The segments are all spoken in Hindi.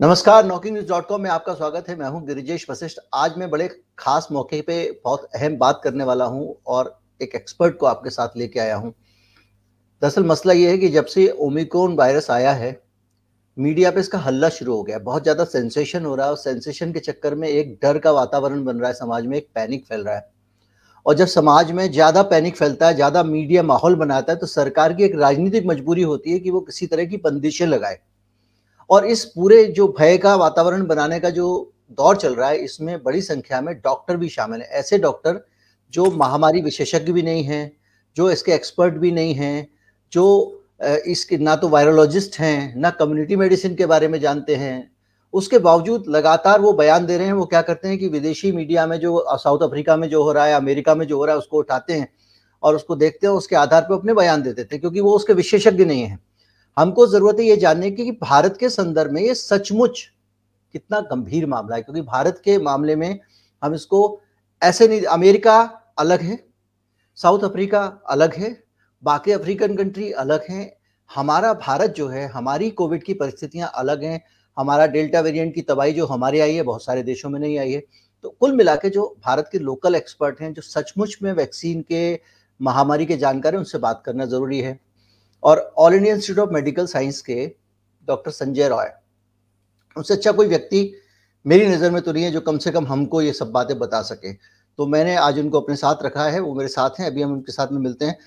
नमस्कार नॉकिंग न्यूज़ डॉट कॉम में आपका स्वागत है। मैं हूँ गिरिजेश वशिष्ठ। आज मैं बड़े खास मौके पे बहुत अहम बात करने वाला हूँ और एक एक्सपर्ट को आपके साथ लेके आया हूँ। दरअसल मसला ये है कि जब से ओमिक्रोन वायरस आया है, मीडिया पे इसका हल्ला शुरू हो गया बहुत ज़्यादा सेंसेशन हो रहा है और सेंसेशन के चक्कर में एक डर का वातावरण बन रहा है। समाज में एक पैनिक फैल रहा है। और जब समाज में ज़्यादा पैनिक फैलता है, ज़्यादा मीडिया माहौल बनाता है तो सरकार की एक राजनीतिक मजबूरी होती है कि वो किसी तरह की बंदिशें लगाए। और इस पूरे जो भय का वातावरण बनाने का जो दौर चल रहा है, इसमें बड़ी संख्या में डॉक्टर भी शामिल हैं। ऐसे डॉक्टर जो महामारी विशेषज्ञ भी नहीं हैं, जो इसके एक्सपर्ट भी नहीं हैं, जो इसके ना तो वायरोलॉजिस्ट हैं, ना कम्युनिटी मेडिसिन के बारे में जानते हैं, उसके बावजूद लगातार वो बयान दे रहे हैं, वो क्या करते हैं कि विदेशी मीडिया में जो, साउथ अफ्रीका में जो हो रहा है, अमेरिका में जो हो रहा है, उसको उठाते हैं और उसको देखते हैं, उसके आधार पर अपने बयान दे देते हैं क्योंकि वो उसके विशेषज्ञ नहीं हैं। हमको ज़रूरत है ये जानने की कि भारत के संदर्भ में ये सचमुच कितना गंभीर मामला है, क्योंकि भारत के मामले में हम इसको ऐसे नहीं, अमेरिका अलग है, साउथ अफ्रीका अलग है, बाकी अफ्रीकन कंट्री अलग हैं, हमारा भारत जो है, हमारी कोविड की परिस्थितियाँ अलग हैं, हमारा डेल्टा वेरिएंट की तबाही जो हमारे आई है, बहुत सारे देशों में नहीं आई है तो कुल मिला के जो भारत के लोकल एक्सपर्ट हैं, जो सचमुच में वैक्सीन के महामारी के जानकार हैं, उनसे बात करना ज़रूरी है। और All India Institute of Medical Science के डॉक्टर संजय रॉय उनसे अच्छा कोई व्यक्ति मेरी नज़र में तो नहीं है जो कम से कम हमको ये सब बातें बता सके। तो मैंने आज उनको अपने साथ रखा है, वो मेरे साथ हैं, अभी हम उनके साथ में मिलते हैं।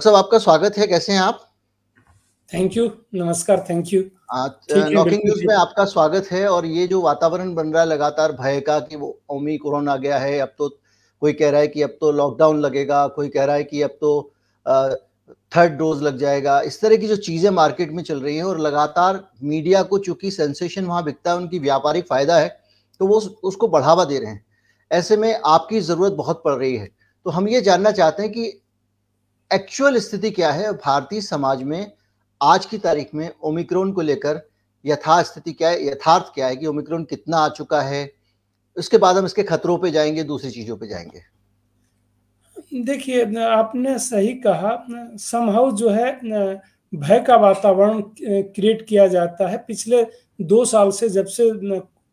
सब आपका स्वागत है, कैसे हैं आप? थैंक यू नमस्कार थैंक यू नॉकिंग न्यूज़ में आपका स्वागत है और ये जो वातावरण बन रहा है लगातार भय का कि वो ओमी कोरोना आ गया है अब तो कोई कह रहा है कि अब तो लॉकडाउन लगेगा कोई कह रहा है कि अब तो थर्ड डोज लग जाएगा। इस तरह की जो चीज़ें मार्केट में चल रही हैं और लगातार मीडिया को चूँकि सेंसेशन वहाँ बिकता है उनकी व्यापारिक फ़ायदा है तो वो उसको बढ़ावा दे रहे हैं। ऐसे में आपकी ज़रूरत बहुत पड़ रही है। तो हम ये जानना चाहते हैं कि एक्चुअल स्थिति क्या है भारतीय समाज में आज की तारीख में ओमिक्रोन को लेकर यथा स्थिति क्या है, यथार्थ क्या है कि ओमिक्रोन कितना आ चुका है, उसके बाद हम इसके खतरों पे जाएँगे, दूसरी चीज़ों पे जाएँगे। देखिए, आपने सही कहा समहाउ जो है, भय का वातावरण क्रिएट किया जाता है। पिछले दो साल से जब से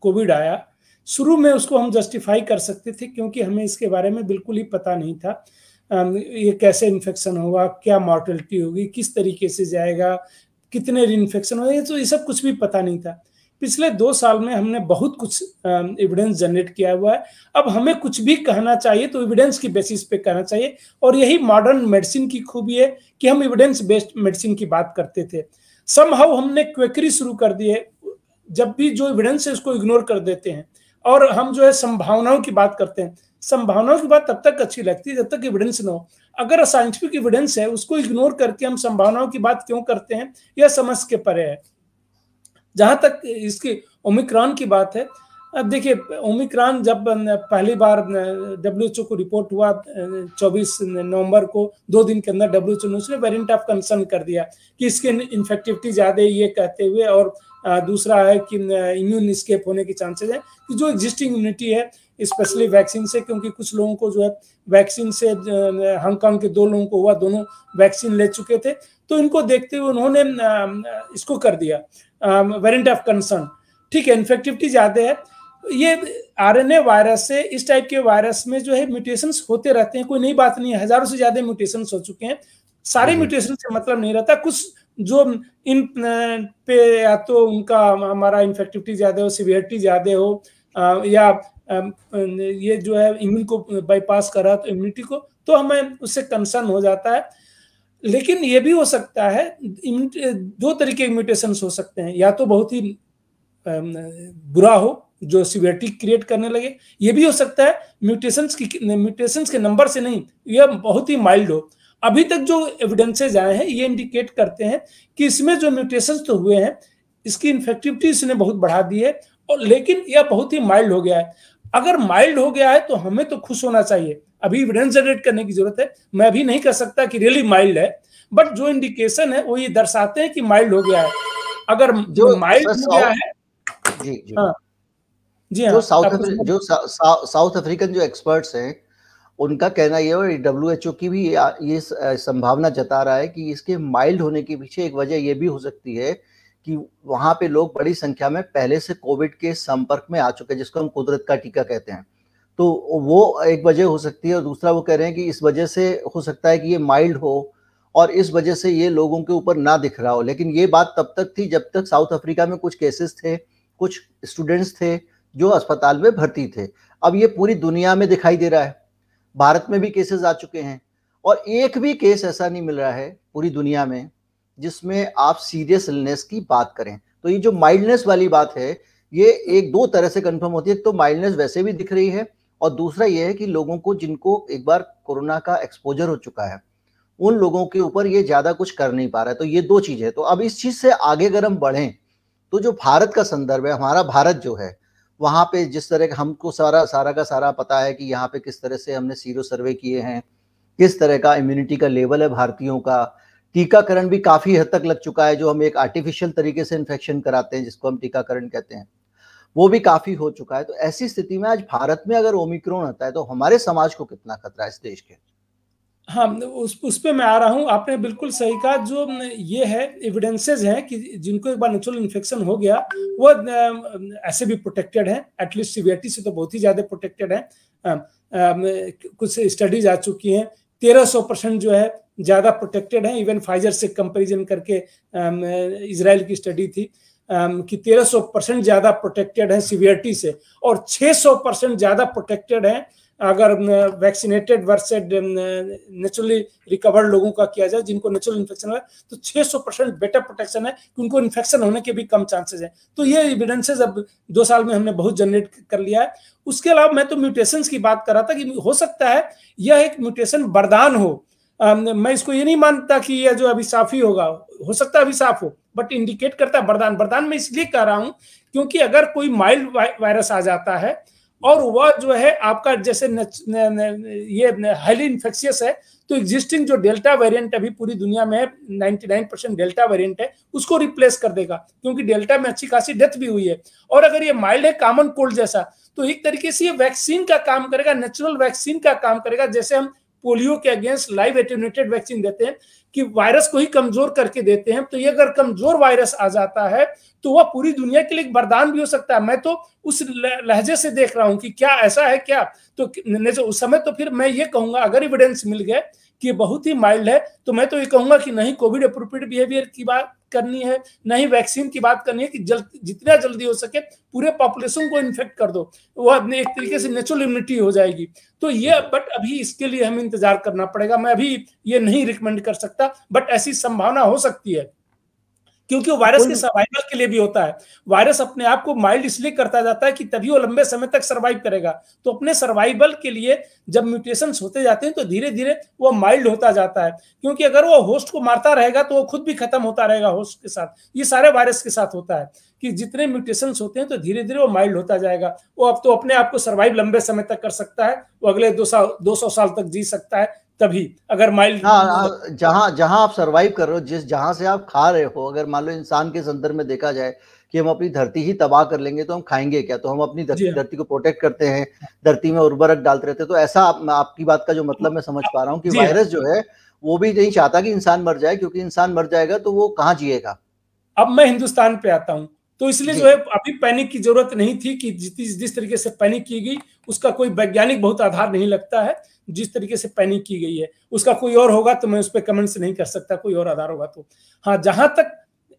कोविड आया, शुरू में उसको हम जस्टिफाई कर सकते थे, क्योंकि हमें इसके बारे में बिल्कुल ही पता नहीं था। ये कैसे इन्फेक्शन होगा, क्या मॉर्टलिटी होगी, किस तरीके से जाएगा, कितने इन्फेक्शन होगा, ये तो ये सब कुछ भी पता नहीं था। पिछले दो साल में हमने बहुत कुछ एविडेंस जनरेट किया हुआ है। अब हमें कुछ भी कहना चाहिए तो एविडेंस की बेसिस पे कहना चाहिए। और यही मॉडर्न मेडिसिन की खूबी है कि हम एविडेंस बेस्ड मेडिसिन की बात करते थे। समहाउ हमने क्वेकरी शुरू कर दी है। जब भी जो एविडेंस है उसको इग्नोर कर देते हैं। और हम जो है संभावनाओं की बात करते हैं। संभावनाओं की बात तब तक अच्छी लगती है जब तक एविडेंस न हो। अगर साइंटिफिक एविडेंस है, उसको इग्नोर करके हम संभावनाओं की बात क्यों करते हैं, यह समझ के परे है। जहाँ तक इसकी ओमिक्रॉन की बात है, अब देखिए ओमिक्रॉन जब पहली बार डब्ल्यू एच ओ को रिपोर्ट हुआ 24 नवंबर को, दो दिन के अंदर डब्ल्यू एच ओ ने उसने वेरिएंट ऑफ़ कंसर्न कर दिया कि इसकी इन्फेक्टिविटी ज़्यादा ये कहते हुए, और दूसरा है कि इम्यून स्केप होने की चांसेस है कि जो एग्जिस्टिंग इम्यूनिटी है स्पेशली वैक्सीन से क्योंकि कुछ लोगों को जो है वैक्सीन से हांगकांग के दो लोगों को हुआ दोनों वैक्सीन ले चुके थे। तो इनको देखते हुए उन्होंने इसको कर दिया वेरिएंट ऑफ़ कंसर्न ठीक है इन्फेक्टिविटी ज़्यादा है। ये आरएनए वायरस से इस टाइप के वायरस में जो है म्यूटेशंस होते रहते हैं कोई नई बात नहीं है। हज़ारों से ज़्यादा म्यूटेशंस हो चुके हैं। सारे म्यूटेशन हम्म। से मतलब नहीं रहता। कुछ जो इन पे या तो उनका हमारा इन्फेक्टिविटी ज़्यादा हो सिवियरिटी ज़्यादा हो या ये जो है इम्यून को बाईपास कर तो इम्यूनिटी को तो हमें उससे कंसर्न हो जाता है। लेकिन ये भी हो सकता है दो तरीके के म्यूटेशन हो सकते हैं। या तो बहुत ही बुरा हो, जो सिवियरिटी क्रिएट करने लगे। ये भी हो सकता है म्यूटेशंस की म्यूटेशंस के नंबर से नहीं, यह बहुत ही माइल्ड हो। अभी तक जो एविडेंसेज आए हैं, ये इंडिकेट करते हैं कि इसमें जो म्यूटेशंस तो हुए हैं, इसकी इन्फेक्टिविटी इसने बहुत बढ़ा दी है। और लेकिन यह बहुत ही माइल्ड हो गया है। अगर माइल्ड हो गया है तो हमें तो खुश होना चाहिए। अभी एविडेंस जनरेट करने की ज़रूरत है। मैं अभी नहीं कर सकता कि रियली माइल्ड है बट जो इंडिकेशन है वो ये दर्शाते हैं कि माइल्ड हो गया है। अगर जो माइल्ड हो गया है जी जी। हाँ। जी हाँ साउथ जो साउथ अफ्रीकन जो एक्सपर्ट्स हैं उनका कहना यह और डब्ल्यू एच ओ की भी ये संभावना जता रहा है कि इसके माइल्ड होने के पीछे एक वजह यह भी हो सकती है कि वहाँ पे लोग बड़ी संख्या में पहले से कोविड के संपर्क में आ चुके हैं, जिसको हम कुदरत का टीका कहते हैं। तो वो एक वजह हो सकती है और दूसरा वो कह रहे हैं कि इस वजह से हो सकता है कि ये माइल्ड हो और इस वजह से ये लोगों के ऊपर ना दिख रहा हो। लेकिन ये बात तब तक थी जब तक साउथ अफ्रीका में कुछ केसेस थे, कुछ स्टूडेंट्स थे जो अस्पताल में भर्ती थे। अब ये पूरी दुनिया में दिखाई दे रहा है। भारत में भी केसेस आ चुके हैं और एक भी केस ऐसा नहीं मिल रहा है पूरी दुनिया में जिसमें आप सीरियस इलनेस की बात करें। तो ये जो माइल्डनेस वाली बात है, ये एक दो तरह से कंफर्म होती है। तो माइल्डनेस वैसे भी दिख रही है और दूसरा ये है कि लोगों को जिनको एक बार कोरोना का एक्सपोजर हो चुका है, उन लोगों के ऊपर ये ज़्यादा कुछ कर नहीं पा रहा है। तो ये दो चीज़ें तो अब इस चीज़ से आगे अगर हम बढ़ें तो जो भारत का संदर्भ है, हमारा भारत जो है, वहाँ पे जिस तरह का हमको सारा सारा का सारा पता है कि यहाँ पे किस तरह से हमने सीरो सर्वे किए हैं, किस तरह का इम्यूनिटी का लेवल है भारतीयों का टीकाकरण भी काफ़ी हद तक लग चुका है, जो हम एक आर्टिफिशियल तरीके से इन्फेक्शन कराते हैं, जिसको हम टीकाकरण कहते हैं। वो भी काफ़ी हो चुका है। तो ऐसी स्थिति में आज भारत में अगर ओमिक्रोन आता है तो हमारे समाज को कितना खतरा है इस देश के? हाँ उस उस पर मैं आ रहा हूँ। आपने बिल्कुल सही कहा। जो, ये है एविडेंसेज हैं कि जिनको एक बार नेचुरल इन्फेक्शन हो गया, वो ऐसे भी प्रोटेक्टेड हैं। एटलीस्ट सीवियरिटी से तो बहुत ही ज़्यादा प्रोटेक्टेड है। कुछ स्टडीज़ आ चुकी हैं तेरह सौ परसेंट जो है ज़्यादा प्रोटेक्टेड है। इवन फाइजर से कंपेरिजन करके इसराइल की स्टडी थी कि तेरह सौ परसेंट ज़्यादा प्रोटेक्टेड है सीवियरिटी से, और छः सौ परसेंट ज़्यादा प्रोटेक्टेड है अगर वैक्सीनेटेड वर्सेड नेचुरली रिकवर्ड लोगों का किया जाए, जिनको नेचुरल इन्फेक्शन है तो 600 परसेंट बेटर प्रोटेक्शन है कि उनको इन्फेक्शन होने के भी कम चांसेस हैं। तो ये एविडेंसेस अब दो साल में हमने बहुत जनरेट कर लिया है। उसके अलावा मैं तो म्यूटेशन की बात कर रहा था कि हो सकता है यह एक म्यूटेशन वरदान हो। मैं इसको ये नहीं मानता कि यह जो अभी साफ़ ही होगा, हो सकता है अभी साफ़ हो बट इंडिकेट करता है वरदान। वरदान मैं इसलिए कह रहा हूँ क्योंकि अगर कोई माइल्ड वायरस आ जाता है और वह जो है आपका जैसे न, न, न, ये हाईली इन्फेक्शियस है तो एग्जिस्टिंग जो डेल्टा वेरिएंट अभी पूरी दुनिया में 99 परसेंट डेल्टा वेरिएंट है उसको रिप्लेस कर देगा क्योंकि डेल्टा में अच्छी खासी डेथ भी हुई है। और अगर ये माइल्ड है कॉमन कोल्ड जैसा तो एक तरीके से ये वैक्सीन का काम करेगा नेचुरल वैक्सीन का काम करेगा जैसे हम पोलियो के अगेंस्ट लाइव एटेनेटेड वैक्सीन देते हैं कि वायरस को ही कमज़ोर करके देते हैं। तो ये अगर कमज़ोर वायरस आ जाता है तो वह पूरी दुनिया के लिए वरदान भी हो सकता है। मैं तो उस लहजे से देख रहा हूँ कि क्या ऐसा है, क्या? तो उस समय तो फिर मैं ये कहूँगा, अगर एविडेंस मिल गए कि बहुत ही माइल्ड है। तो मैं तो ये कहूँगा कि नहीं कोविड अप्रोप्रिएट बिहेवियर की बात करनी है नहीं वैक्सीन की बात करनी है कि जल्द जितना जल्दी हो सके पूरे पॉपुलेशन को इन्फेक्ट कर दो। वो अपने एक तरीके से नेचुरल इम्यूनिटी हो जाएगी। तो ये बट अभी इसके लिए हमें इंतज़ार करना पड़ेगा। मैं अभी ये नहीं रिकमेंड कर सकता बट ऐसी संभावना हो सकती है। क्योंकि वो वायरस के सर्वाइवल के लिए भी होता है। वायरस अपने आप को माइल्ड इसलिए करता जाता है कि तभी वो लंबे समय तक सर्वाइव करेगा। तो अपने सर्वाइवल के लिए जब म्यूटेशन होते जाते हैं तो धीरे धीरे वो माइल्ड होता जाता है। क्योंकि अगर वो होस्ट को मारता रहेगा तो वो खुद भी खत्म होता रहेगा होस्ट के साथ। ये सारे वायरस के साथ होता है कि जितने म्यूटेशन होते हैं तो धीरे धीरे वो माइल्ड होता जाएगा। वो अब तो अपने आप को सर्वाइव लंबे समय तक कर सकता है। वो अगले दो साल दो सौ साल तक जी सकता है। तभी अगर माइल्ड हाँ, हाँ जहाँ जहाँ आप सरवाइव कर रहे हो जिस जहाँ से आप खा रहे हो अगर मान लो इंसान के संदर्भ में देखा जाए कि हम अपनी धरती ही तबाह कर लेंगे तो हम खाएँगे क्या? तो हम अपनी धरती हाँ। धरती को प्रोटेक्ट करते हैं धरती में उर्वरक डालते रहते हैं तो ऐसा आप, आपकी बात का जो मतलब मैं समझ पा रहा हूँ कि वायरस जो है वो भी नहीं चाहता कि इंसान मर जाए क्योंकि इंसान मर जाएगा तो वो कहाँ जिएगा? अब मैं हिंदुस्तान पे आता हूँ। तो इसलिए जो। है अभी पैनिक की ज़रूरत नहीं थी कि जिस जिस तरीके से पैनिक की गई उसका कोई वैज्ञानिक बहुत आधार नहीं लगता है जिस तरीके से पैनिक की गई है। उसका कोई और होगा तो मैं उस पर कमेंट्स नहीं कर सकता कोई और आधार होगा तो। हाँ जहाँ तक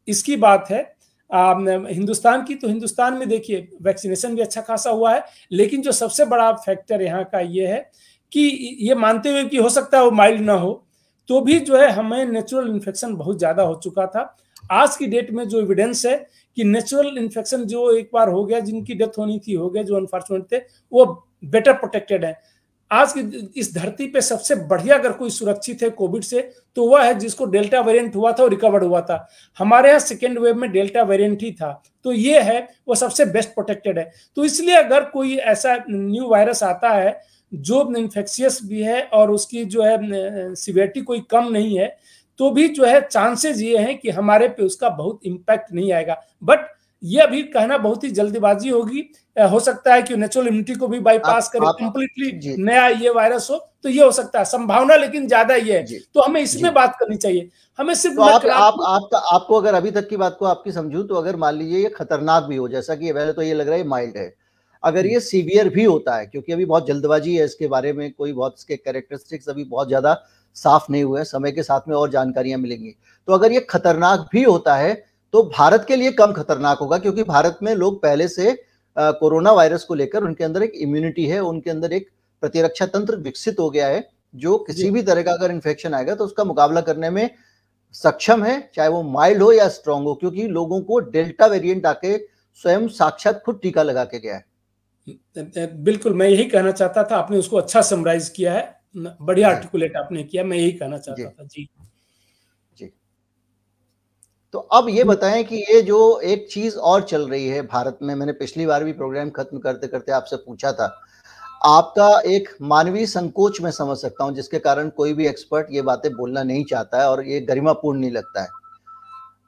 इसकी बात है आ, हिंदुस्तान की तो हिंदुस्तान में देखिए वैक्सीनेशन भी अच्छा खासा हुआ है लेकिन जो सबसे बड़ा फैक्टर यहाँ का ये है कि ये मानते हुए कि हो सकता है वो माइल्ड ना हो तो भी जो है हमें नेचुरल इन्फेक्शन बहुत ज़्यादा हो चुका था। आज की डेट में जो एविडेंस है कि नेचुरल इन्फेक्शन जो एक बार हो गया, जिनकी डेथ होनी थी, हो गया, जो अनफॉर्चुनेट थे, वो बेटर प्रोटेक्टेड है। आज की इस धरती पे सबसे बढ़िया अगर कोई सुरक्षित है कोविड से तो वह है जिसको डेल्टा वेरिएंट हुआ था और रिकवर्ड हुआ था। हमारे यहाँ सेकेंड वेव में डेल्टा वेरिएंट ही था। तो ये है, वो सबसे बेस्ट प्रोटेक्टेड है। तो इसलिए अगर कोई ऐसा न्यू वायरस आता है, जो इन्फेक्शियस भी है और उसकी जो है सिवियरिटी कोई कम नहीं है तो भी जो है चांसेस ये हैं कि हमारे पे उसका बहुत इम्पैक्ट नहीं आएगा। बट ये अभी कहना बहुत ही जल्दीबाजी होगी। हो सकता है कि नेचुरल इम्यूनिटी को भी बाईपास करे कंप्लीटली नया ये वायरस हो तो ये हो सकता है। संभावना लेकिन ज़्यादा ये है। तो हमें इसमें बात करनी चाहिए। हमें सिर्फ़ तो आप, आप, आप, आपको अगर अभी तक की बात को आपकी समझू तो अगर मान लीजिए ये खतरनाक भी हो जैसा कि पहले तो ये लग रहा है माइल्ड है। अगर ये सीवियर भी होता है क्योंकि अभी बहुत जल्दबाजी है इसके बारे में कोई बहुत इसके कैरेक्टरिस्टिक्स अभी बहुत ज़्यादा साफ़ नहीं हुए समय के साथ में और जानकारियाँ मिलेंगी। तो अगर ये खतरनाक भी होता है तो भारत के लिए कम खतरनाक होगा क्योंकि भारत में लोग पहले से कोरोना वायरस को लेकर उनके अंदर एक इम्यूनिटी है उनके अंदर एक प्रतिरक्षा तंत्र विकसित हो गया है जो किसी भी तरह का अगर इन्फेक्शन आएगा तो उसका मुकाबला करने में सक्षम है चाहे वो माइल्ड हो या स्ट्रांग हो क्योंकि लोगों को डेल्टा वेरिएंट आके स्वयं साक्षात खुद टीका लगा के गया है। बिल्कुल मैं यही कहना चाहता था आपने उसको अच्छा समराइज किया है। बढ़िया आर्टिकुलेट आपने किया मैं यही कहना चाहता था जी। जी। तो अब ये बताएँ कि ये जो एक चीज़ और चल रही है भारत में मैंने पिछली बार भी प्रोग्राम खत्म करते करते आपसे पूछा था। आपका एक मानवीय संकोच में समझ सकता हूँ जिसके कारण कोई भी एक्सपर्ट ये बातें बोलना नहीं चाहता है और ये गरिमापूर्ण नहीं लगता है।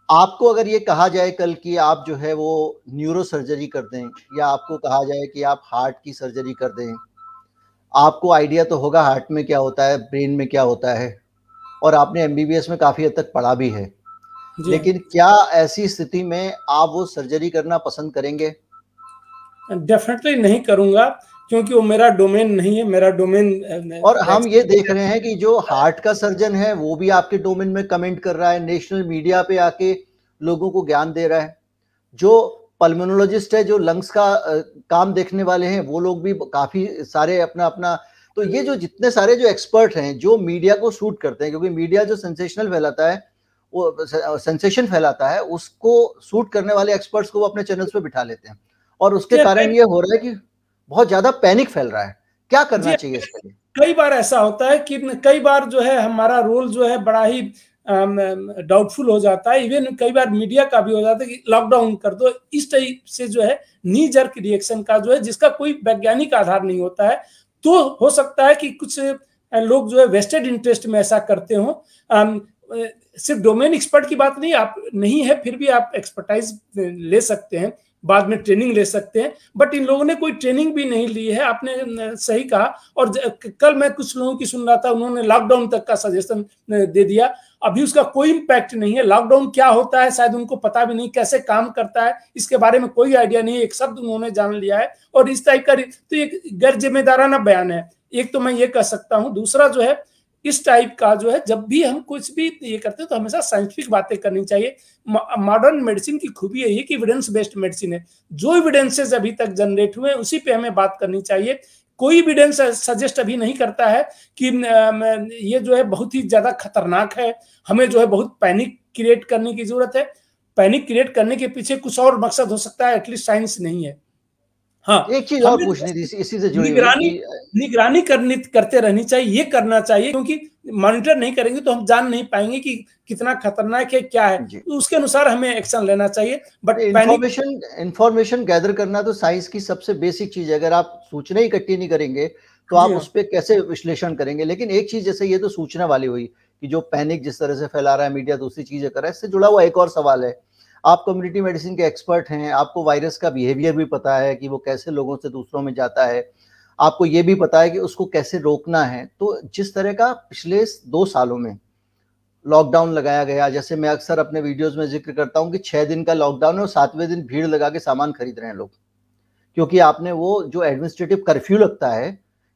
आपको अगर ये कहा जाए कल कि आप जो है वो न्यूरो सर्जरी कर दें या आपको कहा जाए कि आप हार्ट की सर्जरी कर दें आपको आइडिया तो होगा हार्ट में क्या होता है ब्रेन में क्या होता है और आपने एमबीबीएस में काफ़ी हद तक पढ़ा भी है। लेकिन क्या ऐसी स्थिति में आप वो सर्जरी करना पसंद करेंगे? डेफिनेटली नहीं करूँगा। क्योंकि वो मेरा डोमेन नहीं है मेरा डोमेन और हम ये देख रहे हैं कि जो हार्ट का सर्जन है वो भी आपके डोमेन में कमेंट कर रहा है नेशनल मीडिया पे आके लोगों को ज्ञान दे रहा है। जो पल्मोनोलॉजिस्ट है जो लंग्स का काम देखने वाले हैं वो लोग भी काफ़ी सारे अपना अपना तो ये जो जितने सारे जो एक्सपर्ट हैं जो मीडिया को सूट करते हैं क्योंकि मीडिया जो सेंसेशनल फैलाता है वो सेंसेशन फैलाता है उसको सूट करने वाले एक्सपर्ट्स को वो अपने चैनल्स पे बिठा लेते हैं। और उसके कारण ये हो रहा है कि बहुत ज़्यादा पैनिक फैल रहा है। क्या करना चाहिए इसके लिए? कई बार ऐसा होता है कि कई बार जो है हमारा रोल जो है बड़ा ही डाउटफुल हो जाता है। इवन कई बार मीडिया का भी हो जाता है कि लॉकडाउन कर दो। इस टाइप से जो है नी जर्क रिएक्शन का जो है जिसका कोई वैज्ञानिक आधार नहीं होता है तो हो सकता है कि कुछ लोग जो है वेस्टेड इंटरेस्ट में ऐसा करते हो। सिर्फ़ डोमेन एक्सपर्ट की बात नहीं आप नहीं है फिर भी आप एक्सपर्टाइज ले सकते हैं। बाद में ट्रेनिंग ले सकते हैं। बट इन लोगों ने कोई ट्रेनिंग भी नहीं ली है, आपने सही कहा। और कल मैं कुछ लोगों की सुन रहा था, उन्होंने लॉकडाउन तक का सजेशन दे दिया। अभी उसका कोई इम्पैक्ट नहीं है। लॉकडाउन क्या होता है, शायद उनको पता भी नहीं, कैसे काम करता है, इसके बारे में कोई आइडिया नहीं एक शब्द उन्होंने जान लिया है। और इस टाइप का तो एक गैर जिम्मेदाराना बयान है। एक तो मैं ये कह सकता हूँ। दूसरा जो है इस टाइप का जो है, जब भी हम कुछ भी ये करते हैं तो हमेशा साइंटिफिक बातें करनी चाहिए। मॉडर्न मेडिसिन की खूबी यही है कि एविडेंस बेस्ड मेडिसिन है। जो एविडेंसेज अभी तक जनरेट हुए उसी पे हमें बात करनी चाहिए। कोई एविडेंस सजेस्ट अभी नहीं करता है कि ये जो है बहुत ही ज़्यादा खतरनाक है। हमें जो है बहुत पैनिक क्रिएट करने की ज़रूरत है। पैनिक क्रिएट करने के पीछे कुछ और मकसद हो सकता है एटलीस्ट साइंस नहीं है। हाँ एक चीज़ और पूछनी थी इसी से जुड़ी निगरानी निगरानी करनी करते रहनी चाहिए ये करना चाहिए क्योंकि मॉनिटर नहीं करेंगे तो हम जान नहीं पाएँगे कि कितना खतरनाक है क्या है। तो उसके अनुसार हमें एक्शन लेना चाहिए बट इंफॉर्मेशन इन्फॉर्मेशन गैदर करना तो साइंस की सबसे बेसिक चीज़ है। अगर आप सूचना इकट्ठी नहीं करेंगे तो आप हाँ। उस पर कैसे विश्लेषण करेंगे? लेकिन एक चीज़ जैसे ये तो सूचना वाली हुई कि जो पैनिक जिस तरह से फैला रहा है मीडिया दूसरी चीज़ें कर रहा है इससे जुड़ा हुआ एक और सवाल है आप कम्युनिटी मेडिसिन के एक्सपर्ट हैं, आपको वायरस का बिहेवियर भी पता है कि वो कैसे लोगों से दूसरों में जाता है। आपको ये भी पता है कि उसको कैसे रोकना है। तो जिस तरह का पिछले दो सालों में लॉकडाउन लगाया गया, जैसे मैं अक्सर अपने वीडियोस में ज़िक्र करता हूँ कि छः दिन का लॉकडाउन है और सातवें दिन भीड़ लगा के सामान खरीद रहे हैं लोग। क्योंकि आपने वो जो एडमिनिस्ट्रेटिव कर्फ्यू लगता है,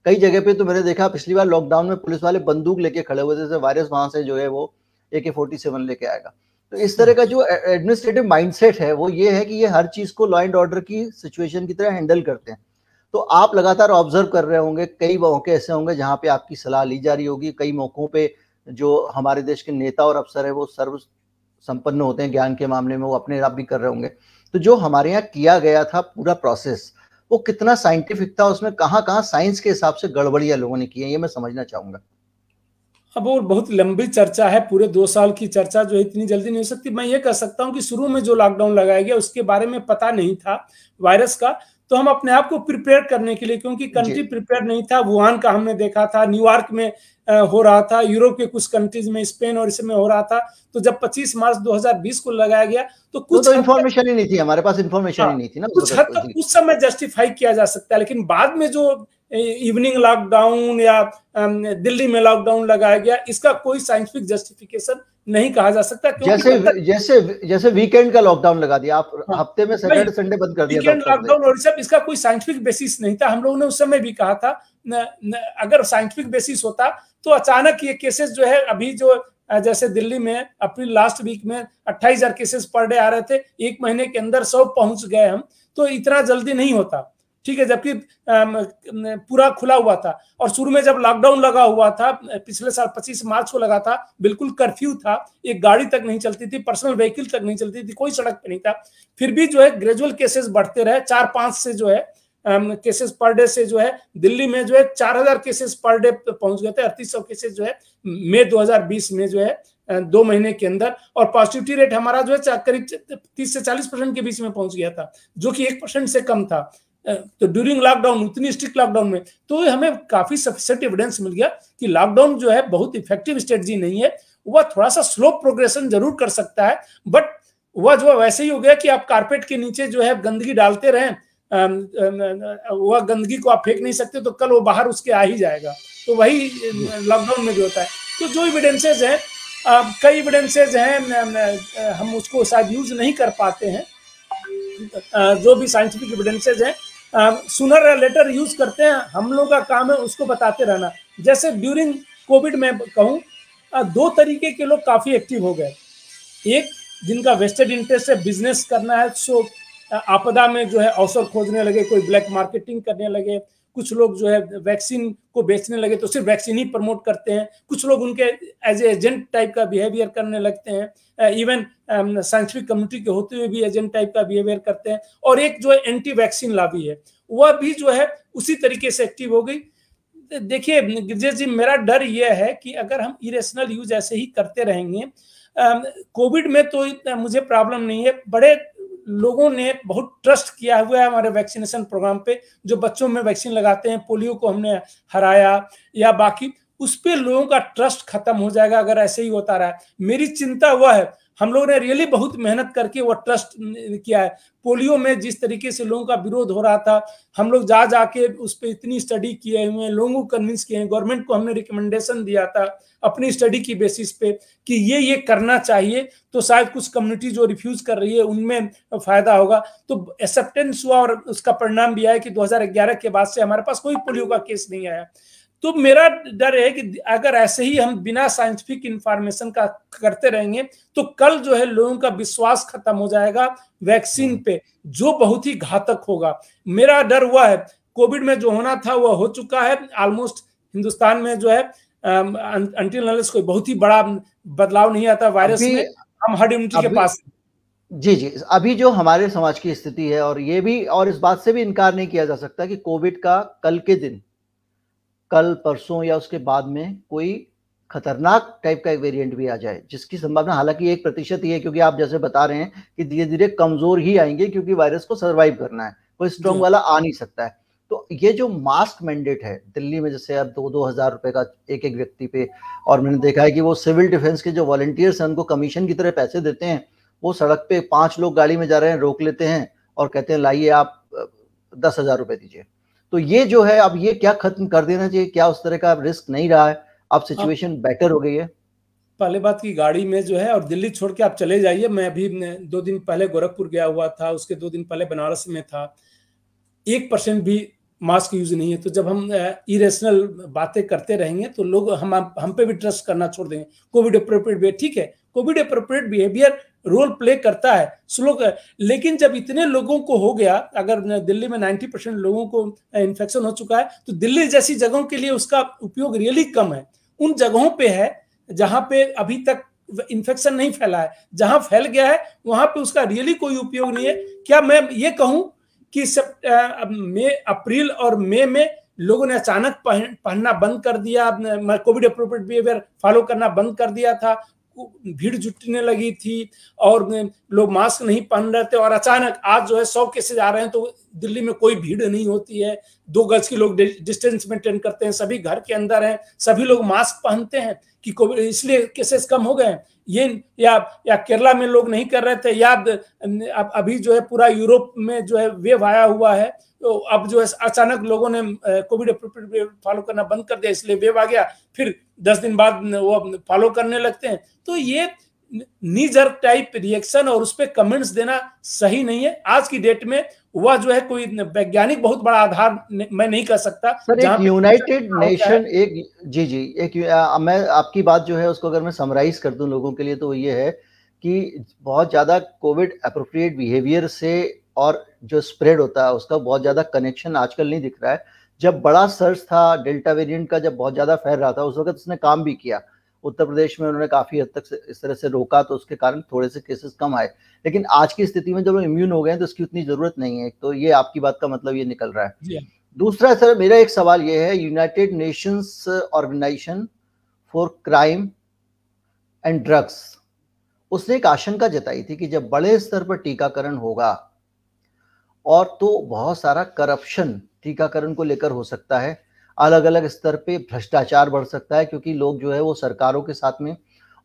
कई जगह पे तो मैंने देखा पिछली बार लॉकडाउन में पुलिस वाले बंदूक लेके खड़े हुए थे वायरस वहाँ से जो है वो ए के फोर्टी सेवन लेके आएगा। तो इस तरह का जो एडमिनिस्ट्रेटिव माइंडसेट है, वो ये है कि ये हर चीज़ को लॉ एंड ऑर्डर की सिचुएशन की तरह हैंडल करते हैं। तो आप लगातार ऑब्ज़र्व कर रहे होंगे, कई मौके ऐसे होंगे जहाँ पे आपकी सलाह ली जा रही होगी, कई मौकों पे जो हमारे देश के नेता और अफसर है, वो सर्व संपन्न होते हैं ज्ञान के मामले में, वो अपने आप भी कर रहे होंगे। तो जो हमारे यहाँ किया गया था पूरा प्रोसेस वो कितना साइंटिफिक था, उसमें कहाँ कहाँ साइंस के हिसाब से गड़बड़ियाँ लोगों ने की है, ये मैं समझना चाहूँगा। अब वो बहुत लंबी चर्चा है पूरे दो साल की चर्चा जो इतनी जल्दी नहीं हो सकती। मैं ये कह सकता हूँ कि शुरू में जो लॉकडाउन लगाया गया उसके बारे में पता नहीं था वायरस का। तो हम अपने आप को प्रिपेयर करने के लिए क्योंकि कंट्री प्रिपेयर नहीं था वुहान का हमने देखा था न्यूयॉर्क में हो रहा था यूरोप के कुछ कंट्रीज़ में स्पेन और इसमें हो रहा था। तो जब 25 मार्च 2020 को लगाया गया तो कुछ तो इन्फॉर्मेशन ही नहीं थी हमारे पास इन्फॉर्मेशन हाँ, ही नहीं थी ना कुछ हद तक उस समय जस्टिफाई किया जा सकता है लेकिन बाद में जो इवनिंग लॉकडाउन या दिल्ली में लॉकडाउन लगाया गया इसका कोई साइंटिफिक जस्टिफिकेशन नहीं कहा जा सकता जैसे जैसे जैसे वीकेंड का लॉकडाउन लगा दिया आप हाँ, हफ़्ते में सैटरडे संडे बंद कर दिया वीकेंड लॉकडाउन और सब इसका कोई साइंटिफिक बेसिस नहीं था। हम लोगों ने उस समय भी कहा था न, न, अगर साइंटिफिक बेसिस होता तो अचानक ये केसेस जो है अभी जो जैसे दिल्ली में अप्रैल लास्ट वीक में अट्ठाईस हज़ार केसेस पर डे आ रहे थे एक महीने के अंदर सौ पहुँच गए हम तो इतना जल्दी नहीं होता। ठीक है, जबकि पूरा खुला हुआ था और शुरू में जब लॉकडाउन लगा हुआ था, पिछले साल 25 मार्च को लगा था, बिल्कुल कर्फ्यू था, एक गाड़ी तक नहीं चलती थी पर्सनल व्हीकल तक नहीं चलती थी, कोई सड़क पे नहीं था। फिर भी जो है ग्रेजुअल केसेस बढ़ते रहे, चार पाँच से जो है केसेस पर डे से जो है, दिल्ली में जो है, चार हज़ार केसेस पर डे पहुँच गए थे, अड़तीस सौ केसेस जो है, मई 2020 में जो है दो महीने के अंदर और पॉजिटिविटी रेट हमारा जो है करीब तीस से चालीस परसेंट के बीच में पहुँच गया था, जो कि एक परसेंट से कम था। तो ड्यूरिंग लॉकडाउन उतनी स्ट्रिक्ट लॉकडाउन में तो हमें काफ़ी सफिशियंट एविडेंस मिल गया कि लॉकडाउन जो है बहुत इफ़ेक्टिव स्ट्रेटजी नहीं है। वह थोड़ा सा स्लो प्रोग्रेशन ज़रूर कर सकता है बट वह जो वैसे ही हो गया कि आप कारपेट के नीचे जो है गंदगी डालते रहें वह गंदगी को आप फेंक नहीं सकते तो कल वो बाहर उसके आ ही जाएगा। तो वही लॉकडाउन में भी होता है। तो जो इविडेंसेज हैं कई इविडेंसेज हैं हम उसको शायद यूज़ नहीं कर पाते हैं। जो भी साइंटिफिक इविडेंसेज हैं सुनर या लेटर यूज़ करते हैं, हम लोग का काम है उसको बताते रहना। जैसे ड्यूरिंग कोविड में कहूँ दो तरीके के लोग काफ़ी एक्टिव हो गए। एक, जिनका वेस्टेड इंटरेस्ट है बिज़नेस करना है सो आपदा में जो है अवसर खोजने लगे, कोई ब्लैक मार्केटिंग करने लगे कुछ लोग जो है वैक्सीन को बेचने लगे तो सिर्फ़ वैक्सीन ही प्रमोट करते हैं। कुछ लोग उनके एज एजेंट टाइप का बिहेवियर करने लगते हैं। इवन साइंटिफिक कम्युनिटी के होते हुए भी एजेंट टाइप का बिहेवियर करते हैं। और एक जो है एंटी वैक्सीन लाभी है, वह भी जो है उसी तरीके से एक्टिव हो गई। देखिए, गिरजेश जी, मेरा डर यह है कि अगर हम इरेशनल यूज़ ऐसे ही करते रहेंगे कोविड में तो मुझे प्रॉब्लम नहीं है। बड़े लोगों ने बहुत ट्रस्ट किया हुआ है हमारे वैक्सीनेशन प्रोग्राम पे, जो बच्चों में वैक्सीन लगाते हैं, पोलियो को हमने हराया या बाकी, उस पर लोगों का ट्रस्ट खत्म हो जाएगा, अगर ऐसे ही होता रहा मेरी चिंता वह है हम लोगों ने रियली बहुत मेहनत करके वो ट्रस्ट किया है। पोलियो में जिस तरीके से लोगों का विरोध हो रहा था, हम लोग जा, जाके उस पर इतनी स्टडी किए हुए हैं, लोगों को कन्विंस किए हैं। गवर्नमेंट को हमने रिकमेंडेशन दिया था अपनी स्टडी की बेसिस पे कि ये ये करना चाहिए तो शायद कुछ कम्युनिटी जो रिफ्यूज कर रही है, उनमें फ़ायदा होगा। तो एक्सेप्टेंस हुआ और उसका परिणाम भी आया कि 2011 के बाद से हमारे पास कोई पोलियो का केस नहीं आया। तो मेरा डर है कि अगर ऐसे ही हम बिना साइंटिफिक इंफॉर्मेशन का करते रहेंगे तो कल जो है लोगों का विश्वास खत्म हो जाएगा वैक्सीन पे जो बहुत ही घातक होगा। मेरा डर हुआ है कोविड में जो होना था वह हो चुका है। ऑलमोस्ट हिंदुस्तान में जो है अंटिल नॉलेज कोई बहुत ही बड़ा बदलाव नहीं आता वायरस में। हम हर्ड इम्यूनिटी के पास जी जी। अभी जो हमारे समाज की स्थिति है और ये भी और इस बात से भी इनकार नहीं किया जा सकता कि कोविड का कल के दिन कल परसों या उसके बाद में कोई खतरनाक टाइप का एक वेरिएंट भी आ जाए जिसकी संभावना हालाँकि एक प्रतिशत ही है क्योंकि आप जैसे बता रहे हैं कि धीरे धीरे कमज़ोर ही आएँगे क्योंकि वायरस को सर्वाइव करना है कोई स्ट्रॉन्ग वाला आ नहीं सकता है। तो ये जो मास्क मैंडेट है दिल्ली में जैसे अब दो दो हज़ार रुपए का एक एक व्यक्ति पे और मैंने देखा है कि वो सिविल डिफेंस के जो वॉलेंटियर्स हैं उनको कमीशन की तरह पैसे देते हैं वो सड़क पे पाँच लोग गाड़ी में जा रहे हैं रोक लेते हैं और कहते हैं लाइए आप दस हज़ार रुपए दीजिए। तो ये जो है अब ये क्या खत्म कर देना चाहिए? क्या उस तरह का रिस्क नहीं रहा है? अब सिचुएशन बेटर हो गई है। पहले बात की गाड़ी में जो है और दिल्ली छोड़ के आप चले जाइए। मैं अभी दो दिन पहले गोरखपुर गया हुआ था उसके दो दिन पहले बनारस में था। एक परसेंट भी मास्क यूज़ नहीं है। तो जब हम इरेशनल बातें करते रहेंगे तो लोग हम हम पे भी ट्रस्ट करना छोड़ देंगे। कोविड अप्रोप्रिएट ठीक है। COVID appropriate behaviour role play करता है स्लो कर, लेकिन जब इतने लोगों को हो गया अगर दिल्ली में 90 परसेंट लोगों को इन्फेक्शन हो चुका है तो दिल्ली जैसी जगहों के लिए उसका उपयोग रियली कम है। उन जगहों पे है जहाँ पे अभी तक इन्फेक्शन नहीं फैला है। जहाँ फैल गया है वहाँ पे उसका रियली कोई उपयोग नहीं है। क्या मैं ये कहूँ कि मई अप्रैल और मई में लोगों ने अचानक पहन, पहनना बंद कर दिया कोविड अप्रोप्रिएट बिहेवियर फॉलो करना बंद कर दिया था। भीड़ जुटने लगी थी और लोग मास्क नहीं पहन रहे थे और अचानक आज जो है सौ केसेज आ रहे हैं तो दिल्ली में कोई भीड़ नहीं होती है। दो गज की लोग डिस्टेंस मेंटेन करते हैं, सभी घर के अंदर हैं, सभी लोग मास्क पहनते हैं कि कोविड इसलिए केसेस कम हो गए ये या या केरला में लोग नहीं कर रहे थे, या अभी जो है पूरा यूरोप में जो है वेव आया हुआ है तो अब जो है अचानक लोगों ने कोविड फॉलो करना बंद कर दिया, इसलिए वेव आ गया, फिर दस दिन बाद वो फॉलो करने लगते हैं। तो ये नीजर टाइप रिएक्शन और उस पर कमेंट्स देना सही नहीं है। आज की डेट में वह जो है कोई वैज्ञानिक बहुत बड़ा आधार मैं नहीं कर सकता। सर एक यूनाइटेड नेशन एक जी जी एक आ, मैं आपकी बात जो है उसको अगर मैं समराइज कर दूँ लोगों के लिए तो ये है कि बहुत ज़्यादा कोविड अप्रोप्रिएट बिहेवियर से और जो स्प्रेड होता है उसका बहुत ज़्यादा कनेक्शन आजकल नहीं दिख रहा है। जब बड़ा सर्च था डेल्टा वेरिएंट का जब बहुत ज़्यादा फैल रहा था उस वक्त उसने काम भी किया। उत्तर प्रदेश में उन्होंने काफ़ी हद तक इस तरह से रोका तो उसके कारण थोड़े से केसेस कम आए। लेकिन आज की स्थिति में जब लोग इम्यून हो गए तो उसकी उतनी ज़रूरत नहीं है। तो ये आपकी बात का मतलब ये निकल रहा है। हाँ। दूसरा सर मेरा एक सवाल ये है United Nations Organization for Crime and Drugs उसने एक आशंका जताई थी कि जब बड़े स्तर पर टीकाकरण होगा और तो बहुत सारा करप्शन टीकाकरण को लेकर हो सकता है अलग अलग स्तर पे भ्रष्टाचार बढ़ सकता है, क्योंकि लोग जो है वो सरकारों के साथ में,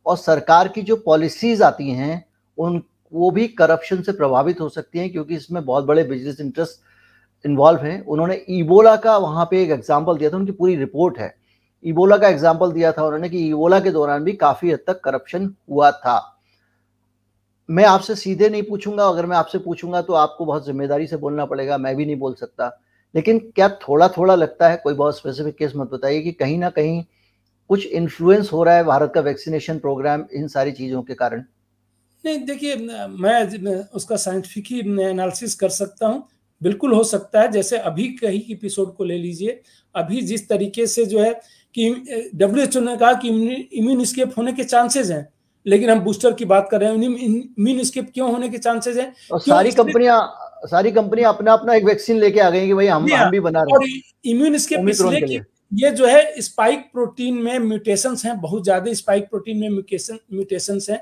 और सरकार की जो पॉलिसीज़ आती हैं, उन, वो भी करप्शन से प्रभावित हो सकती हैं, क्योंकि इसमें बहुत बड़े बिज़नेस इंटरेस्ट इन्वॉल्व हैं। उन्होंने ईबोला का वहाँ पे एक एग्ज़ाम्पल दिया था, उनकी पूरी रिपोर्ट है। ईबोला का एग्ज़ाम्पल दिया था उन्होंने कि ईबोला के दौरान भी काफ़ी हद तक करप्शन हुआ था। मैं आपसे सीधे नहीं पूछूँगा, अगर मैं आपसे पूछूँगा तो आपको बहुत ज़िम्मेदारी से बोलना पड़ेगा, मैं भी नहीं बोल सकता। लेकिन क्या थोड़ा थोड़ा लगता है? कोई बहुत स्पेसिफिक केस मत बताइए कि कहीं ना कहीं कुछ इन्फ्लुएंस हो रहा है भारत का वैक्सीनेशन प्रोग्राम इन सारी चीज़ों के कारण? नहीं देखिए मैं उसका साइंटिफिक ही एनालिसिस कर सकता हूँ। बिल्कुल हो सकता है जैसे अभी कहीं एपिसोड को ले लीजिए। अभी जिस तरीके से जो है कि डब्ल्यू ने कहा कि इम्यून स्केप होने के चांसेस हैं। लेकिन हम बूस्टर की बात कर रहे हैं इम्यून स्केप क्यों होने के चांसेस हैं? सारी कंपनियाँ सारी कंपनियाँ अपना अपना एक वैक्सीन लेके आ गई कि भाई हम हम भी बना रहे हैं। इम्यून स्केप इसलिए कि ये जो है स्पाइक प्रोटीन में म्यूटेशंस हैं बहुत ज़्यादा स्पाइक प्रोटीन में म्यूटेशन म्यूटेशंस हैं।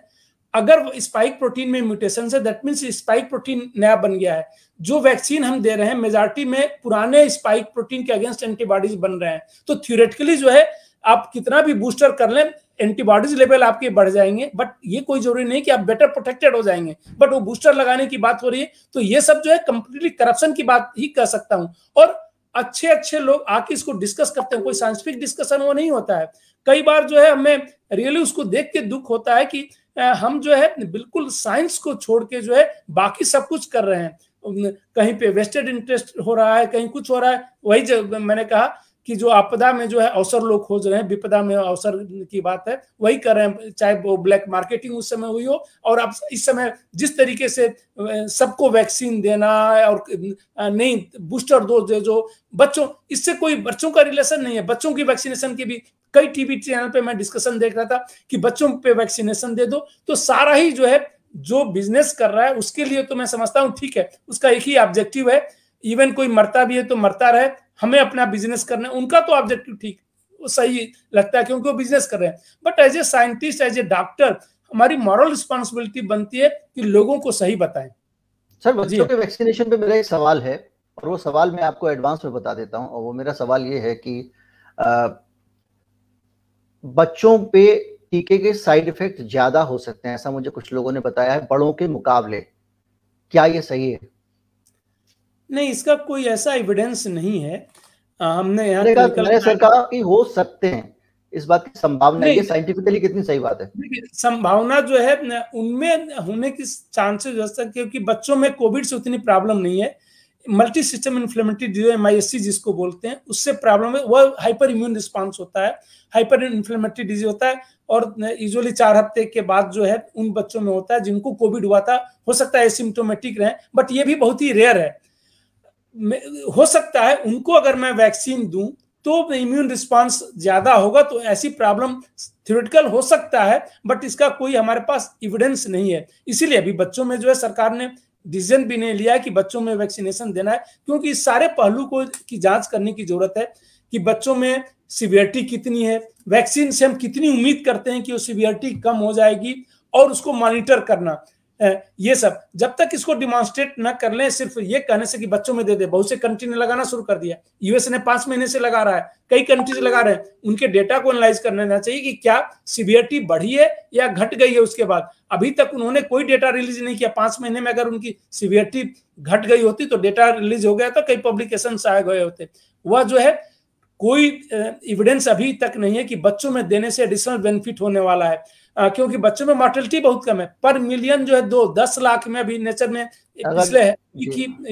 अगर स्पाइक प्रोटीन में म्यूटेशन है दैट मीन्स स्पाइक प्रोटीन नया बन गया है। जो वैक्सीन हम दे रहे हैं मेजोरिटी में पुराने स्पाइक प्रोटीन के अगेंस्ट एंटीबॉडीज बन रहे हैं। तो थियोरेटिकली जो है आप कितना भी बूस्टर कर लें एंटीबॉडीज लेवल आपके बढ़ जाएँगे बट ये कोई ज़रूरी नहीं कि आप बेटर प्रोटेक्टेड हो जाएँगे। बट वो बूस्टर लगाने की बात हो रही है तो ये सब जो है कंप्लीटली करप्शन की बात ही कर सकता हूँ। और अच्छे अच्छे लोग आके इसको डिस्कस करते हैं, कोई साइंटिफिक डिस्कशन वो नहीं होता है। कई बार जो है हमें रियली उसको देख के दुख होता है कि हम जो है बिल्कुल साइंस को छोड़ के जो है बाकी सब कुछ कर रहे हैं। कहीं पे वेस्टेड इंटरेस्ट हो रहा है, कहीं कुछ हो रहा है, वही मैंने कहा कि जो आपदा में जो है अवसर लोग खोज रहे हैं, विपदा में अवसर की बात है, वही कर रहे हैं, चाहे वो ब्लैक मार्केटिंग उस समय हुई हो, और अब इस समय जिस तरीके से सबको वैक्सीन देना और नहीं बूस्टर डोज दे, जो बच्चों, इससे कोई बच्चों का रिलेशन नहीं है। बच्चों की वैक्सीनेशन की भी कई टीवी चैनल पे मैं डिस्कशन देख रहा था कि बच्चों पे वैक्सीनेशन दे दो। तो सारा ही जो है, जो बिज़नेस कर रहा है, उसके लिए तो मैं समझता हूँ, ठीक है, उसका एक ही ऑब्जेक्टिव है। इवन कोई मरता भी है तो मरता रहे हमें अपना बिज़नेस करना है। उनका तो ऑब्जेक्टिव ठीक वो सही लगता है क्योंकि वो बिज़नेस कर रहे हैं। But as a scientist as a doctor हमारी मॉरल रिस्पॉन्सिबिलिटी बनती है कि लोगों को सही बताएँ। सर बच्चों के वैक्सीनेशन पे मेरा एक सवाल है और वो सवाल मैं आपको एडवांस में बता देता हूँ। और वो मेरा सवाल ये है कि आ, बच्चों पे टीके के साइड इफ़ेक्ट ज़्यादा हो सकते हैं ऐसा मुझे कुछ लोगों ने बताया है बड़ों के मुकाबले। क्या ये सही है? नहीं इसका कोई ऐसा एविडेंस नहीं है। आ, हमने यहाँ मैंने सर कहा कि हो सकते हैं। इस बात की संभावना है। साइंटिफिकली कितनी सही बात है? संभावना जो है उनमें होने की चांसेस हो सकते क्योंकि बच्चों में कोविड से उतनी प्रॉब्लम नहीं है। Multi system inflammatory disease M जिसको बोलते हैं उससे प्रॉब्लम है। वह हाइपर इम्यून रिस्पॉन्स होता है। हाइपर इन्फ्लेमेटरी डिज़ीज़ होता है और यूजली चार हफ़्ते के बाद जो है उन बच्चों में होता है जिनको कोविड हुआ था। हो सकता है एसिम्टोमेटिक रहे बट ये भी बहुत ही रेयर है। हो सकता है उनको अगर मैं वैक्सीन दूँ तो इम्यून रिस्पांस ज़्यादा होगा तो ऐसी प्रॉब्लम थियोरिटिकल हो सकता है बट इसका कोई हमारे पास एविडेंस नहीं है। इसीलिए अभी बच्चों में जो है सरकार ने डिसीज़न भी नहीं लिया कि बच्चों में वैक्सीनेशन देना है, क्योंकि इस सारे पहलू को, की जाँच करने की ज़रूरत है कि बच्चों में सिवियरिटी कितनी है वैक्सीन से हम कितनी उम्मीद करते हैं कि वो सिवियरिटी कम हो जाएगी, और उसको मॉनिटर करना। ये सब। जब तक इसको डिमॉन्स्ट्रेट न कर लें, सिर्फ़ ये कहने से कि बच्चों में दे दे। बहुत से कंट्री ने लगाना शुरू कर दिया। यूएस ने पाँच महीने से लगा रहा है। कई कंट्रीज़ लगा रहे हैं। उनके डेटा को एनालाइज करना चाहिए कि क्या सिवियरिटी बढ़ी है या घट गई है उसके बाद। अभी तक उन्होंने कोई डेटा रिलीज़ नहीं किया। पाँच महीने में अगर उनकी सिवियरिटी घट गई होती तो डेटा रिलीज़ हो गया तो कई पब्लिकेशन आए गए होते। वह जो है, कोई एविडेंस अभी तक नहीं है कि बच्चों में देने से एडिशनल बेनिफिट होने वाला है। क्योंकि बच्चों में मॉर्टेलिटी बहुत कम है। पर मिलियन जो है दो दस लाख में अभी नेचर में पिछले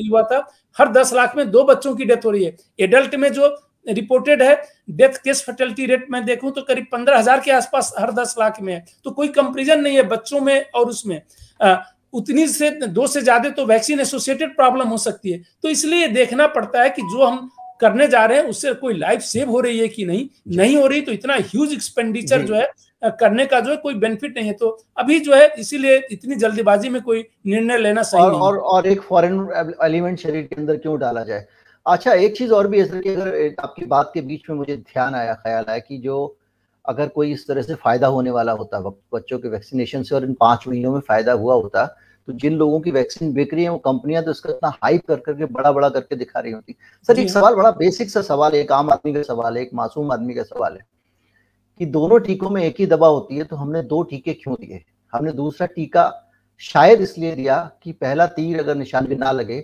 हुआ था हर दस लाख में दो बच्चों की डेथ हो रही है। एडल्ट में जो रिपोर्टेड है डेथ केस फर्टिलिटी रेट में देखूँ तो करीब पंद्रह हज़ार के आसपास हर दस लाख में है। तो कोई कंपेरिजन नहीं है बच्चों में और उसमें। आ, उतनी से दो से ज़्यादा तो वैक्सीन एसोसिएटेड प्रॉब्लम हो सकती है। तो इसलिए देखना पड़ता है कि जो हम करने जा रहे हैं उससे कोई लाइफ सेव हो रही है कि नहीं? नहीं हो रही तो इतना ह्यूज एक्सपेंडिचर जो है करने का जो है कोई बेनिफिट नहीं है। तो अभी जो है इसीलिए इतनी जल्दीबाजी में कोई निर्णय लेना सही और नहीं और, और एक फॉरेन एलिमेंट शरीर के अंदर क्यों डाला जाए? अच्छा एक चीज़ और भी है सर कि अगर आपकी बात के बीच में मुझे ध्यान आया ख्याल आया कि जो अगर कोई इस तरह से फ़ायदा होने वाला होता बच्चों के वैक्सीनेशन से और इन पाँच महीनों में फ़ायदा हुआ होता तो जिन लोगों की वैक्सीन बिक रही है वो कंपनियाँ तो इसका इतना हाइप कर करके बड़ा बड़ा करके दिखा रही होती। सर एक। सवाल बड़ा बेसिक सा सवाल है एक आम आदमी का सवाल है एक मासूम आदमी का सवाल है। कि दोनों टीकों में एक ही दवा होती है तो हमने दो टीके क्यों दिए? हमने दूसरा टीका शायद इसलिए दिया कि पहला तीर अगर निशान भी ना लगे,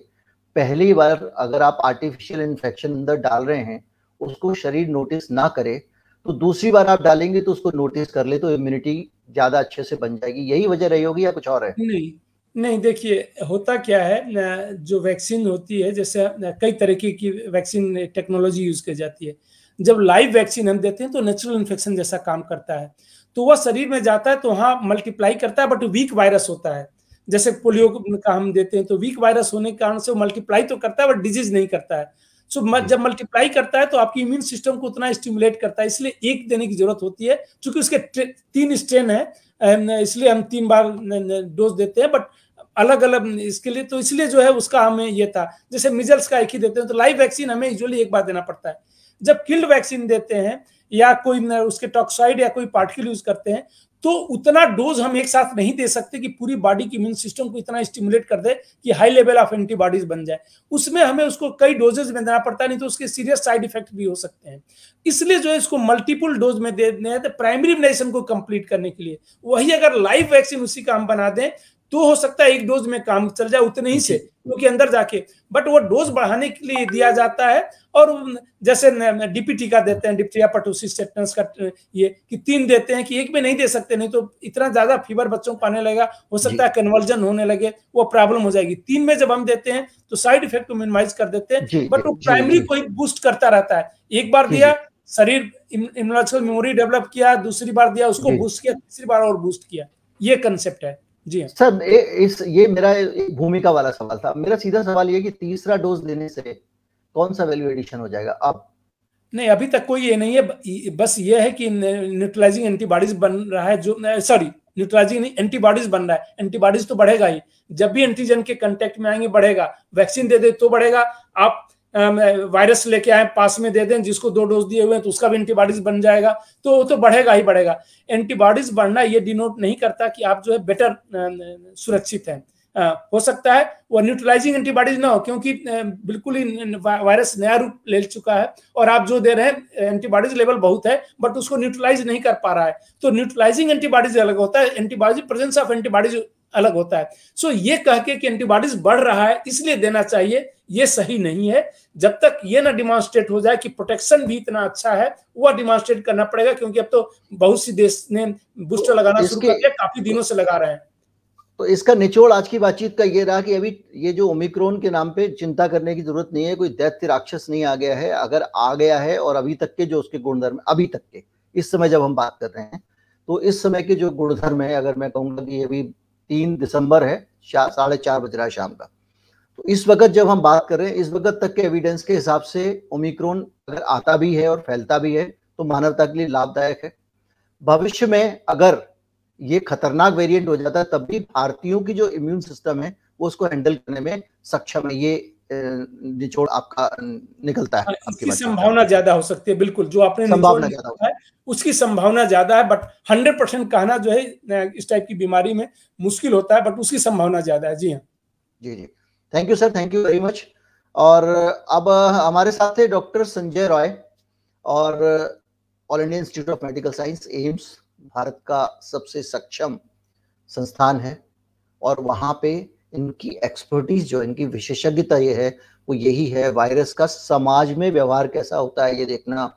पहली बार अगर आप आर्टिफिशियल इन्फेक्शन अंदर डाल रहे हैं, उसको शरीर नोटिस ना करे तो दूसरी बार आप डालेंगे तो उसको नोटिस कर ले तो इम्यूनिटी ज़्यादा अच्छे से बन जाएगी। यही वजह रही होगी या कुछ और है? नहीं नहीं, देखिए, होता क्या है जो वैक्सीन होती है, जैसे कई तरीके की वैक्सीन टेक्नोलॉजी यूज़ की जाती है। जब लाइव वैक्सीन हम देते हैं तो नेचुरल इन्फेक्शन जैसा काम करता है। तो वह शरीर में जाता है तो वहाँ मल्टीप्लाई करता है बट वीक वायरस होता है। जैसे पोलियो का हम देते हैं तो वीक वायरस होने के कारण से वो मल्टीप्लाई तो करता है बट डिज़ीज़ नहीं करता है। सो so, जब मल्टीप्लाई करता है तो आपकी इम्यून सिस्टम को उतना स्टिमुलेट करता है इसलिए एक देने की ज़रूरत होती है क्योंकि उसके तीन स्ट्रेन है इसलिए हम तीन बार डोज देते हैं बट अलग अलग इसके लिए तो इसलिए जो है उसका हमें ये था। जैसे मिजल्स का एक ही देते हैं तो लाइव वैक्सीन हमें यूजली एक बार देना पड़ता है। जब किल्ड वैक्सीन देते हैं या कोई उसके टॉक्साइड या कोई पार्टिकल यूज़ करते हैं तो उतना डोज हम एक साथ नहीं दे सकते कि पूरी बॉडी की इम्यून सिस्टम को इतना स्टिमुलेट कर दे कि हाई लेवल ऑफ़ एंटीबॉडीज बन जाए। उसमें हमें उसको कई डोजेज में देना पड़ता है नहीं तो उसके सीरियस साइड इफ़ेक्ट भी हो सकते हैं। इसलिए जो है इसको मल्टीपल डोज में दे दें तो प्राइमरी इम्यूनाइजेशन को कंप्लीट करने के लिए। वही अगर लाइव वैक्सीन उसी का हम बना दें तो हो सकता है एक डोज में काम चल जाए उतने ही से। क्योंकि अंदर जाके। बट वो डोज बढ़ाने के लिए दिया जाता है और जैसे डीपीटी का देते हैं डिप्थिया पटोसिस टेटनस का ये कि तीन देते हैं कि एक में नहीं दे सकते नहीं तो इतना ज़्यादा फीवर बच्चों को आने लगेगा हो सकता है कन्वर्जन होने लगे वो प्रॉब्लम हो जाएगी। तीन में जब हम देते हैं तो साइड इफ़ेक्ट को मिनिमाइज कर देते हैं बट वो प्राइमरी को बूस्ट करता रहता है। एक बार दिया शरीर इम्यूनोलॉजिकल मेमोरी डेवलप किया दूसरी बार दिया उसको बूस्ट किया तीसरी बार और बूस्ट किया। ये कंसेप्ट है। जी हाँ। सर ए, इस ये मेरा भूमिका वाला सवाल था। मेरा सीधा सवाल ये कि तीसरा डोज देने से कौन सा वैल्यू एडिशन हो जाएगा? अब नहीं अभी तक कोई ये नहीं है। बस ये है कि न्यूट्रलाइजिंग एंटीबॉडीज बन रहा है जो सॉरी न्यूट्रलाइजिंग नहीं एंटीबॉडीज बन रहा है। एंटीबॉडीज तो बढ़ेगा ही। जब भी एंटीजन के कंटेक्ट में आएँगे बढ़ेगा। वैक्सीन दे दे तो बढ़ेगा। आप वायरस लेके आए पास में दे दें जिसको दो डोज दिए हुए हैं तो उसका भी एंटीबॉडीज बन जाएगा तो वो तो बढ़ेगा ही बढ़ेगा। एंटीबॉडीज बढ़ना ये डिनोट नहीं करता कि आप जो है बेटर सुरक्षित हैं। हो सकता है वो न्यूट्रलाइजिंग एंटीबॉडीज ना हो क्योंकि बिल्कुल ही वायरस नया रूप ले चुका है और आप जो दे रहे हैं एंटीबॉडीज लेवल बहुत है बट उसको न्यूट्रलाइज नहीं कर पा रहा है। तो न्यूट्रलाइजिंग एंटीबॉडीज अलग होता है एंटीबॉडीज प्रेजेंस ऑफ़ एंटीबॉडीज अलग होता है। सो so, ये कह के कि एंटीबॉडीज बढ़ रहा है इसलिए देना चाहिए ये सही नहीं है। जब तक ये ना डिमॉन्स्ट्रेट हो जाए कि प्रोटेक्शन भी इतना अच्छा है वह डिमॉन्स्ट्रेट करना पड़ेगा क्योंकि अब तो बहुत सी देश ने बूस्टर लगाना शुरू कर दिया काफ़ी दिनों से लगा रहे हैं। तो इसका निचोड़ आज की बातचीत का ये रहा कि अभी ये जो ओमिक्रोन के नाम पे चिंता करने की ज़रूरत नहीं है कोई दैत्य राक्षस नहीं आ गया है अगर आ गया है और अभी तक के जो उसके गुणधर्म अभी तक के इस समय जब हम बात कर रहे हैं तो इस समय के जो गुणधर्म है अगर मैं कहूँगा कि अभी तीन दिसंबर है साढ़े चार बज रहा है शाम का। तो इस वक्त जब हम बात कर रहे हैं इस वक्त तक के एविडेंस के हिसाब से ओमिक्रोन अगर आता भी है और फैलता भी है तो मानवता के लिए लाभदायक है। भविष्य में अगर ये खतरनाक वेरिएंट हो जाता है तब भी भारतीयों की जो इम्यून सिस्टम है वो उसको हैंडल करने में सक्षम है। ये निचोड़ आपका निकलता है। इसकी संभावना ज़्यादा हो सकती है बिल्कुल जो आपने संभावना ज़्यादा है उसकी संभावना ज़्यादा है बट हंड्रेड परसेंट कहना जो है इस टाइप की बीमारी में मुश्किल होता है बट उसकी संभावना ज़्यादा है। जी हाँ। जी जी। Thank you sir thank you very much और, अब, हमारे साथ है डॉक्टर संजय रॉय और All India Institute of Medical Science AIIMS Bharat का सबसे सक्षम संस्थान है। और वहाँ पे इनकी एक्सपर्टीज जो, इनकी विशेषज्ञता ये है, वो यही है वायरस का समाज में व्यवहार कैसा होता है ये देखना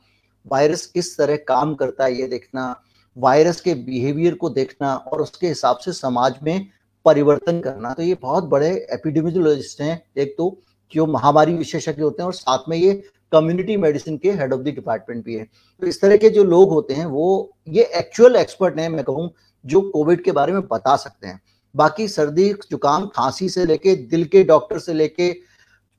वायरस किस तरह काम करता है ये देखना वायरस के बिहेवियर को देखना और उसके हिसाब से समाज में परिवर्तन करना। तो ये बहुत बड़े एपिडेमियोलॉजिस्ट हैं। एक तो जो महामारी विशेषज्ञ होते हैं और साथ में ये कम्युनिटी मेडिसिन के हेड ऑफ़ द डिपार्टमेंट भी है। तो इस तरह के जो लोग होते हैं, वो ये एक्चुअल एक्सपर्ट हैं, मैं कहूँ, जो कोविड के बारे में बता सकते हैं। बाकी सर्दी, जुकाम, खांसी से लेके, दिल के डॉक्टर से लेके,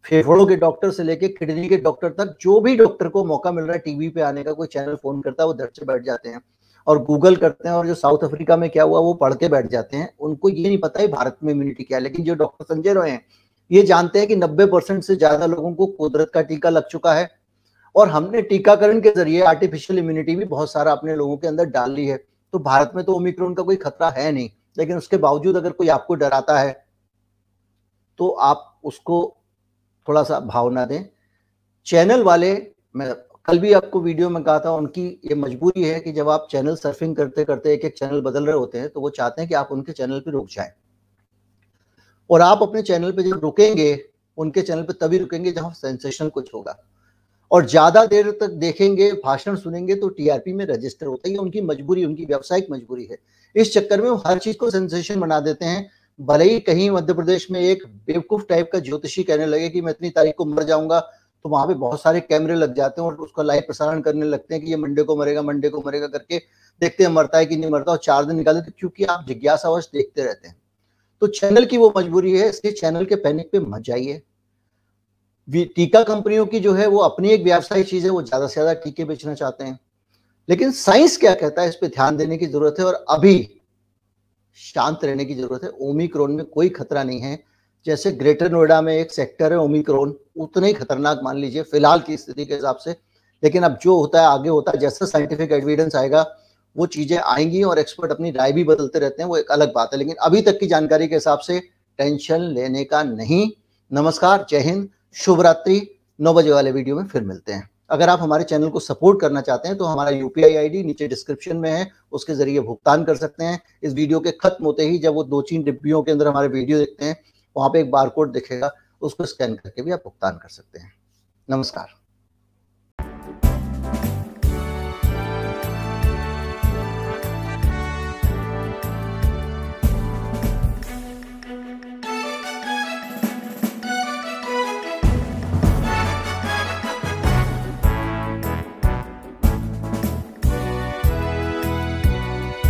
फेफड़ों के डॉक्टर से लेके किडनी के डॉक्टर तक, जो भी डॉक्टर को मौका मिल रहा है टीवी पे आने का, कोई चैनल फ़ोन करता है, वो धर से बैठ जाते हैं। और गूगल करते हैं और जो साउथ अफ्रीका में क्या हुआ, वो पढ़ के बैठ जाते हैं। उनको ये नहीं पता है भारत में इम्यूनिटी क्या है, लेकिन जो डॉक्टर संजय रॉय हैं, ये जानते हैं कि नब्बे परसेंट से ज़्यादा लोगों को कुदरत का टीका लग चुका है और हमने टीकाकरण के ज़रिए आर्टिफिशियल इम्यूनिटी भी बहुत सारा अपने लोगों के अंदर डाल ली है। तो भारत में तो ओमिक्रोन का कोई खतरा है नहीं, लेकिन उसके बावजूद अगर कोई आपको डराता है तो आप उसको थोड़ा सा भावना दें। चैनल वाले, मैं कल भी आपको वीडियो में कहा था, उनकी ये मजबूरी है कि जब आप चैनल सर्फिंग करते करते एक एक चैनल बदल रहे होते हैं तो वो चाहते हैं कि आप उनके चैनल पे रुक जाएँ। और आप अपने चैनल पे जब रुकेंगे, उनके चैनल पे तभी रुकेंगे जहाँ सेंसेशनल कुछ होगा। और ज़्यादा देर तक देखेंगे, भाषण सुनेंगे तो टीआरपी में रजिस्टर होता है। ये उनकी मजबूरी, उनकी व्यावसायिक मजबूरी है। इस चक्कर में वो हर चीज़ को सेंसेशन बना देते हैं। भले ही कहीं मध्य प्रदेश में एक बेवकूफ़ टाइप का ज्योतिषी कहने लगे कि मैं इतनी तारीख को मर जाऊँगा तो वहाँ पे बहुत सारे कैमरे लग जाते हैं और उसका लाइव प्रसारण करने लगते हैं कि ये मंडे को मरेगा, मंडे को मरेगा करके देखते हैं, मरता है कि नहीं मरता, और चार दिन निकालते तो क्योंकि आप जिज्ञासावश देखते रहते हैं। तो चैनल की वो मजबूरी है, इसलिए चैनल के पैनिक पे मत जाइए। टीका कंपनियों की जो है, वो अपनी एक व्यावसायिक चीज़ है, वो ज़्यादा से ज़्यादा टीके बेचना चाहते हैं। लेकिन साइंस क्या कहता है, इस पर ध्यान देने की ज़रूरत है और अभी शांत रहने की ज़रूरत है। ओमिक्रोन में कोई खतरा नहीं है। जैसे ग्रेटर नोएडा में एक सेक्टर है, ओमिक्रोन, उतना ही खतरनाक मान लीजिए, फ़िलहाल की स्थिति के हिसाब से। लेकिन अब जो होता है, आगे होता है, जैसा साइंटिफिक एविडेंस आएगा, वो चीज़ें आएँगी और एक्सपर्ट अपनी राय भी बदलते रहते हैं, वो एक अलग बात है। लेकिन अभी तक की जानकारी के हिसाब से टेंशन लेने का नहीं। नमस्कार, जय हिंद शुभ रात्रि नौ बजे वाले वीडियो में फिर मिलते हैं। अगर आप हमारे चैनल को सपोर्ट करना चाहते हैं तो हमारा यूपीआई आईडी नीचे डिस्क्रिप्शन में है, उसके ज़रिए भुगतान कर सकते हैं। इस वीडियो के खत्म होते ही जब वो दो तीन डिब्बियों के अंदर हमारे वीडियो देखते हैं वहाँ पे एक बार कोड दिखेगा, उसको स्कैन करके भी आप भुगतान कर सकते हैं। नमस्कार।